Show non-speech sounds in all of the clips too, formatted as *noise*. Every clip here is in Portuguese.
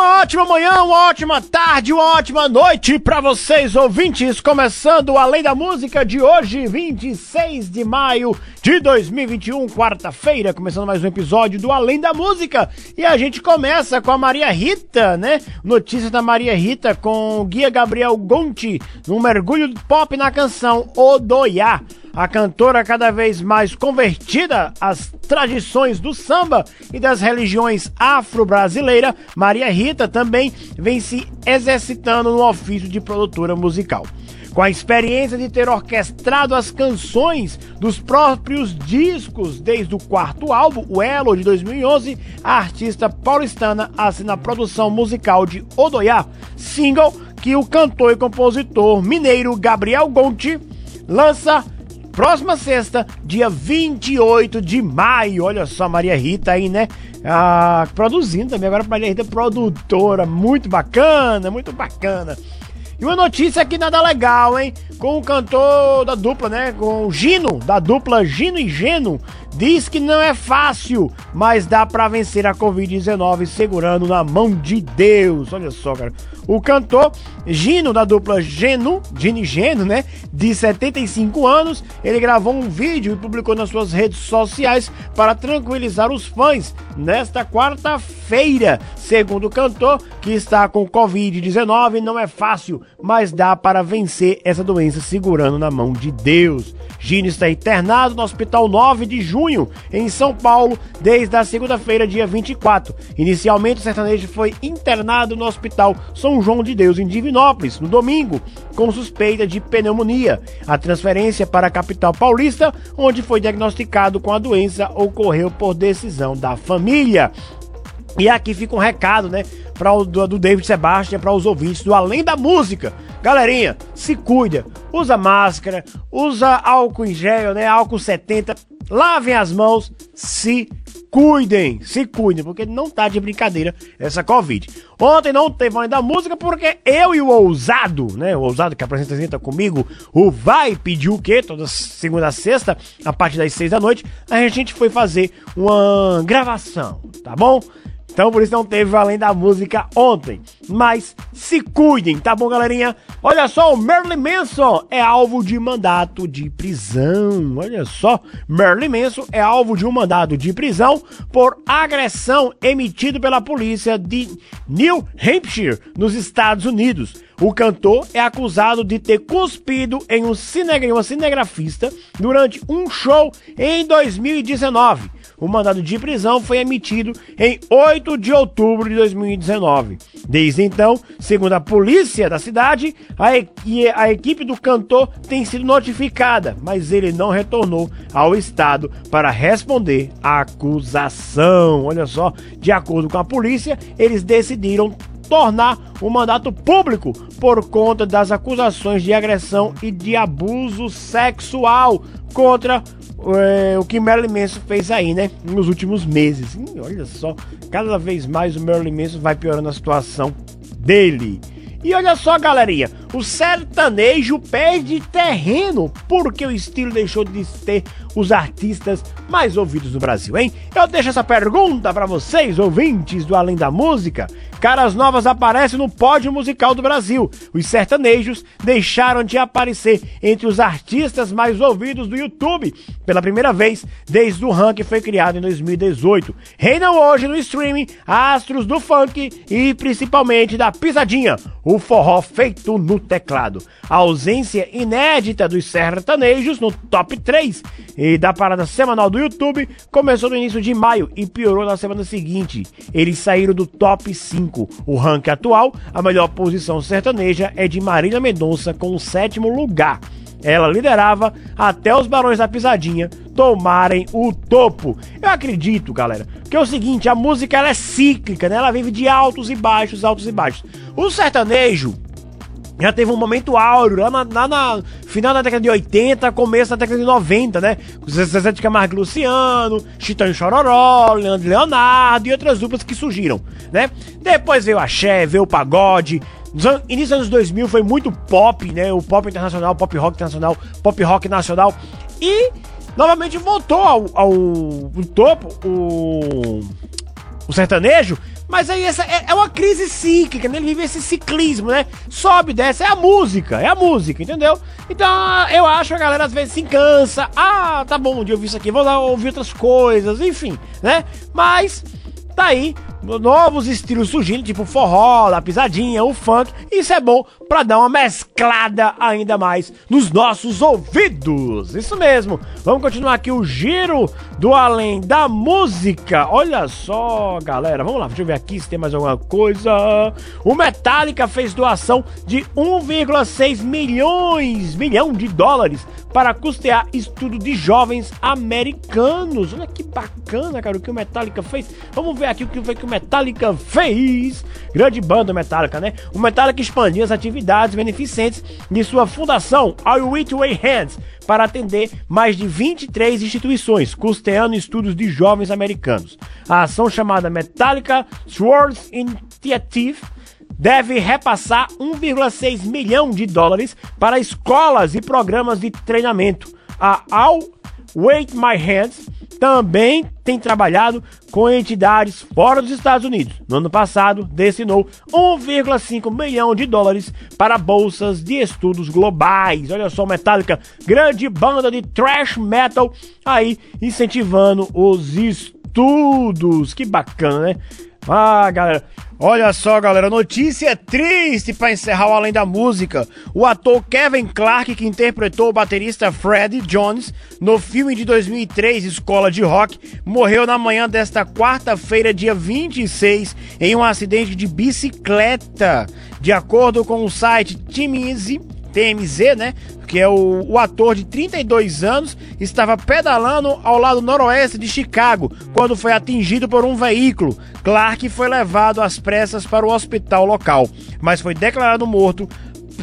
Uma ótima manhã, uma ótima tarde, uma ótima noite para vocês ouvintes, começando Além da Música de hoje, 26 de maio de 2021, quarta-feira, começando mais um episódio do Além da Música. E a gente começa com a Maria Rita, né? Notícias da Maria Rita com o guia Gabriel Gonti, num mergulho pop na canção Odoiá. A cantora cada vez mais convertida às tradições do samba e das religiões afro-brasileira, Maria Rita também vem se exercitando no ofício de produtora musical. Com a experiência de ter orquestrado as canções dos próprios discos desde o quarto álbum, o Elo de 2011, a artista paulistana assina a produção musical de Odoiá, single que o cantor e compositor mineiro Gabriel Gonti lança Próxima sexta, dia 28 de maio. Olha só, Maria Rita aí, né? Ah, produzindo também. Agora, Maria Rita, produtora. Muito bacana, muito bacana. E uma notícia aqui nada legal, hein? Com o cantor da dupla, né? Com o Gino, da dupla Gino e Geno. Diz que não é fácil, mas dá para vencer a Covid-19 segurando na mão de Deus. Olha só, cara. O cantor Gino, da dupla Geno, Gino Geno, né? De 75 anos, ele gravou um vídeo e publicou nas suas redes sociais para tranquilizar os fãs nesta quarta-feira. Segundo o cantor, que está com Covid-19, não é fácil, mas dá para vencer essa doença segurando na mão de Deus. Gino está internado no Hospital 9 de Junho, em São Paulo, desde a segunda-feira, dia 24. Inicialmente, o sertanejo foi internado no Hospital São João de Deus, em Divinópolis, no domingo, com suspeita de pneumonia. A transferência para a capital paulista, onde foi diagnosticado com a doença, ocorreu por decisão da família. E aqui fica um recado, né, para o do, do David Sebastian, para os ouvintes do Além da Música. Galerinha, se cuida, usa máscara, usa álcool em gel, né, álcool 70, lavem as mãos, se cuidem, se cuidem, porque não tá de brincadeira essa Covid. Ontem não teve Além da Música porque eu e o Ousado, né, o Ousado que apresenta comigo, o Vai Pedir o Quê, toda segunda a sexta, a partir das seis da noite, a gente foi fazer uma gravação, tá bom? Então por isso não teve além da música ontem. Mas se cuidem, tá bom, galerinha? Olha só, o Merlin Manson é alvo de mandato de prisão. Olha só, Merlin Manson é alvo de um mandado de prisão por agressão emitido pela polícia de New Hampshire, nos Estados Unidos. O cantor é acusado de ter cuspido em um cine, uma cinegrafista durante um show em 2019. O mandado de prisão foi emitido em 8 de outubro de 2019. Desde então, segundo a polícia da cidade, a, a equipe do cantor tem sido notificada, mas ele não retornou ao estado para responder à acusação. Olha só, de acordo com a polícia, eles decidiram tornar o mandato público por conta das acusações de agressão e de abuso sexual contra é, o que Marilyn Manson fez aí, né? Nos últimos meses. Olha só, cada vez mais o Marilyn Manson vai piorando a situação dele. E olha só, galerinha, o sertanejo perde terreno porque o estilo deixou de ter os artistas mais ouvidos no Brasil, hein? Eu deixo essa pergunta para vocês, ouvintes do Além da Música. Caras novas aparecem no pódio musical do Brasil. Os sertanejos deixaram de aparecer entre os artistas mais ouvidos do YouTube pela primeira vez desde o ranking foi criado em 2018. Reinam hoje no streaming astros do funk e principalmente da pisadinha, o forró feito no teclado. A ausência inédita dos sertanejos no top 3 e da parada semanal do YouTube começou no início de maio e piorou na semana seguinte. Eles saíram do top 5 5. O ranking atual, a melhor posição sertaneja é de Marília Mendonça com o sétimo lugar. Ela liderava até os Barões da Pisadinha tomarem o topo. Eu acredito, galera, que é o seguinte, a música ela é cíclica, né? Ela vive de altos e baixos, altos e baixos. O sertanejo já teve um momento áureo lá na, lá na, final da década de 80, começo da década de 90, né? Zezé de Camargo Luciano, Chitão Chororó, Leandro Leonardo e outras duplas que surgiram, né? Depois veio a Axé, veio o Pagode, início dos anos 2000 foi muito pop, né? O pop internacional, pop rock internacional, pop rock nacional. E novamente voltou ao, ao, ao topo o, o sertanejo Mas aí essa é, é uma crise cíclica, né? Ele vive esse ciclismo, né? Sobe, desce, é a música, é a música, entendeu? Então eu acho que a galera às vezes se cansa. Ah, tá bom, eu vi isso aqui, vou lá ouvir outras coisas, enfim, né? Mas tá aí novos estilos surgindo, tipo forró, a pisadinha, o funk. Isso é bom para dar uma mesclada ainda mais nos nossos ouvidos. Isso mesmo. Vamos continuar aqui o giro do além da música. Olha só, galera. Vamos lá, deixa eu ver aqui se tem mais alguma coisa. O Metallica fez doação de 1,6 milhões, milhão de dólares para custear estudo de jovens americanos. Olha que bacana, cara, o que o Metallica fez. Vamos ver aqui o que foi que o Metallica fez. Grande banda Metallica, né? O Metallica expandiu as atividades beneficentes de sua fundação, Our Way Hands, para atender mais de 23 instituições, custeando estudos de jovens americanos. A ação chamada Metallica Swords Initiative deve repassar 1,6 milhão de dólares para escolas e programas de treinamento. A All Wait My Hands também tem trabalhado com entidades fora dos Estados Unidos. No ano passado, destinou 1,5 milhão de dólares para bolsas de estudos globais. Olha só, Metallica, grande banda de thrash metal aí incentivando os estudos. Que bacana, né? Ah, galera, Olha só, galera, notícia triste para encerrar o Além da Música. O ator Kevin Clark, que interpretou o baterista Fred Jones no filme de 2003 Escola de Rock, morreu na manhã desta quarta-feira, dia 26, em um acidente de bicicleta. De acordo com o site TMZ, TMZ, né? Que é o, o, ator de 32 anos, estava pedalando ao lado noroeste de Chicago quando foi atingido por um veículo. Clark foi levado às pressas para o hospital local, mas foi declarado morto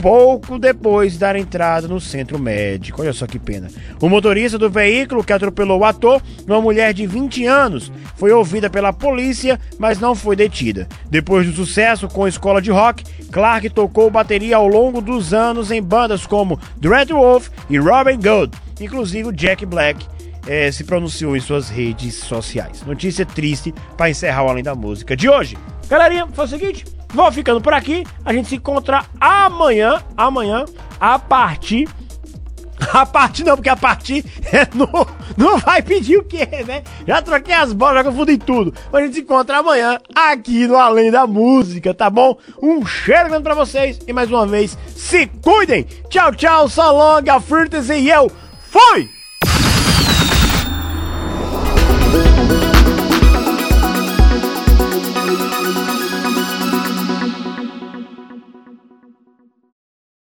pouco depois de dar entrada no centro médico. Olha só que pena. O motorista do veículo que atropelou o ator, uma mulher de 20 anos, foi ouvida pela polícia, mas não foi detida. Depois do sucesso com a escola de rock, Clark tocou bateria ao longo dos anos em bandas como Dread Wolf e Robin Good. Inclusive o Jack Black eh, se pronunciou em suas redes sociais. Notícia triste para encerrar o Além da Música de hoje. Galerinha, foi o seguinte. Vou ficando por aqui. A gente se encontra amanhã. Amanhã, a partir. A partir não, porque a partir *laughs* é não, não vai pedir o quê, né? Já troquei as bolas, já confundi tudo. Mas a gente se encontra amanhã aqui no Além da Música, tá bom? Um cheiro grande pra vocês e mais uma vez, se cuidem! Tchau, tchau, so long, e eu fui!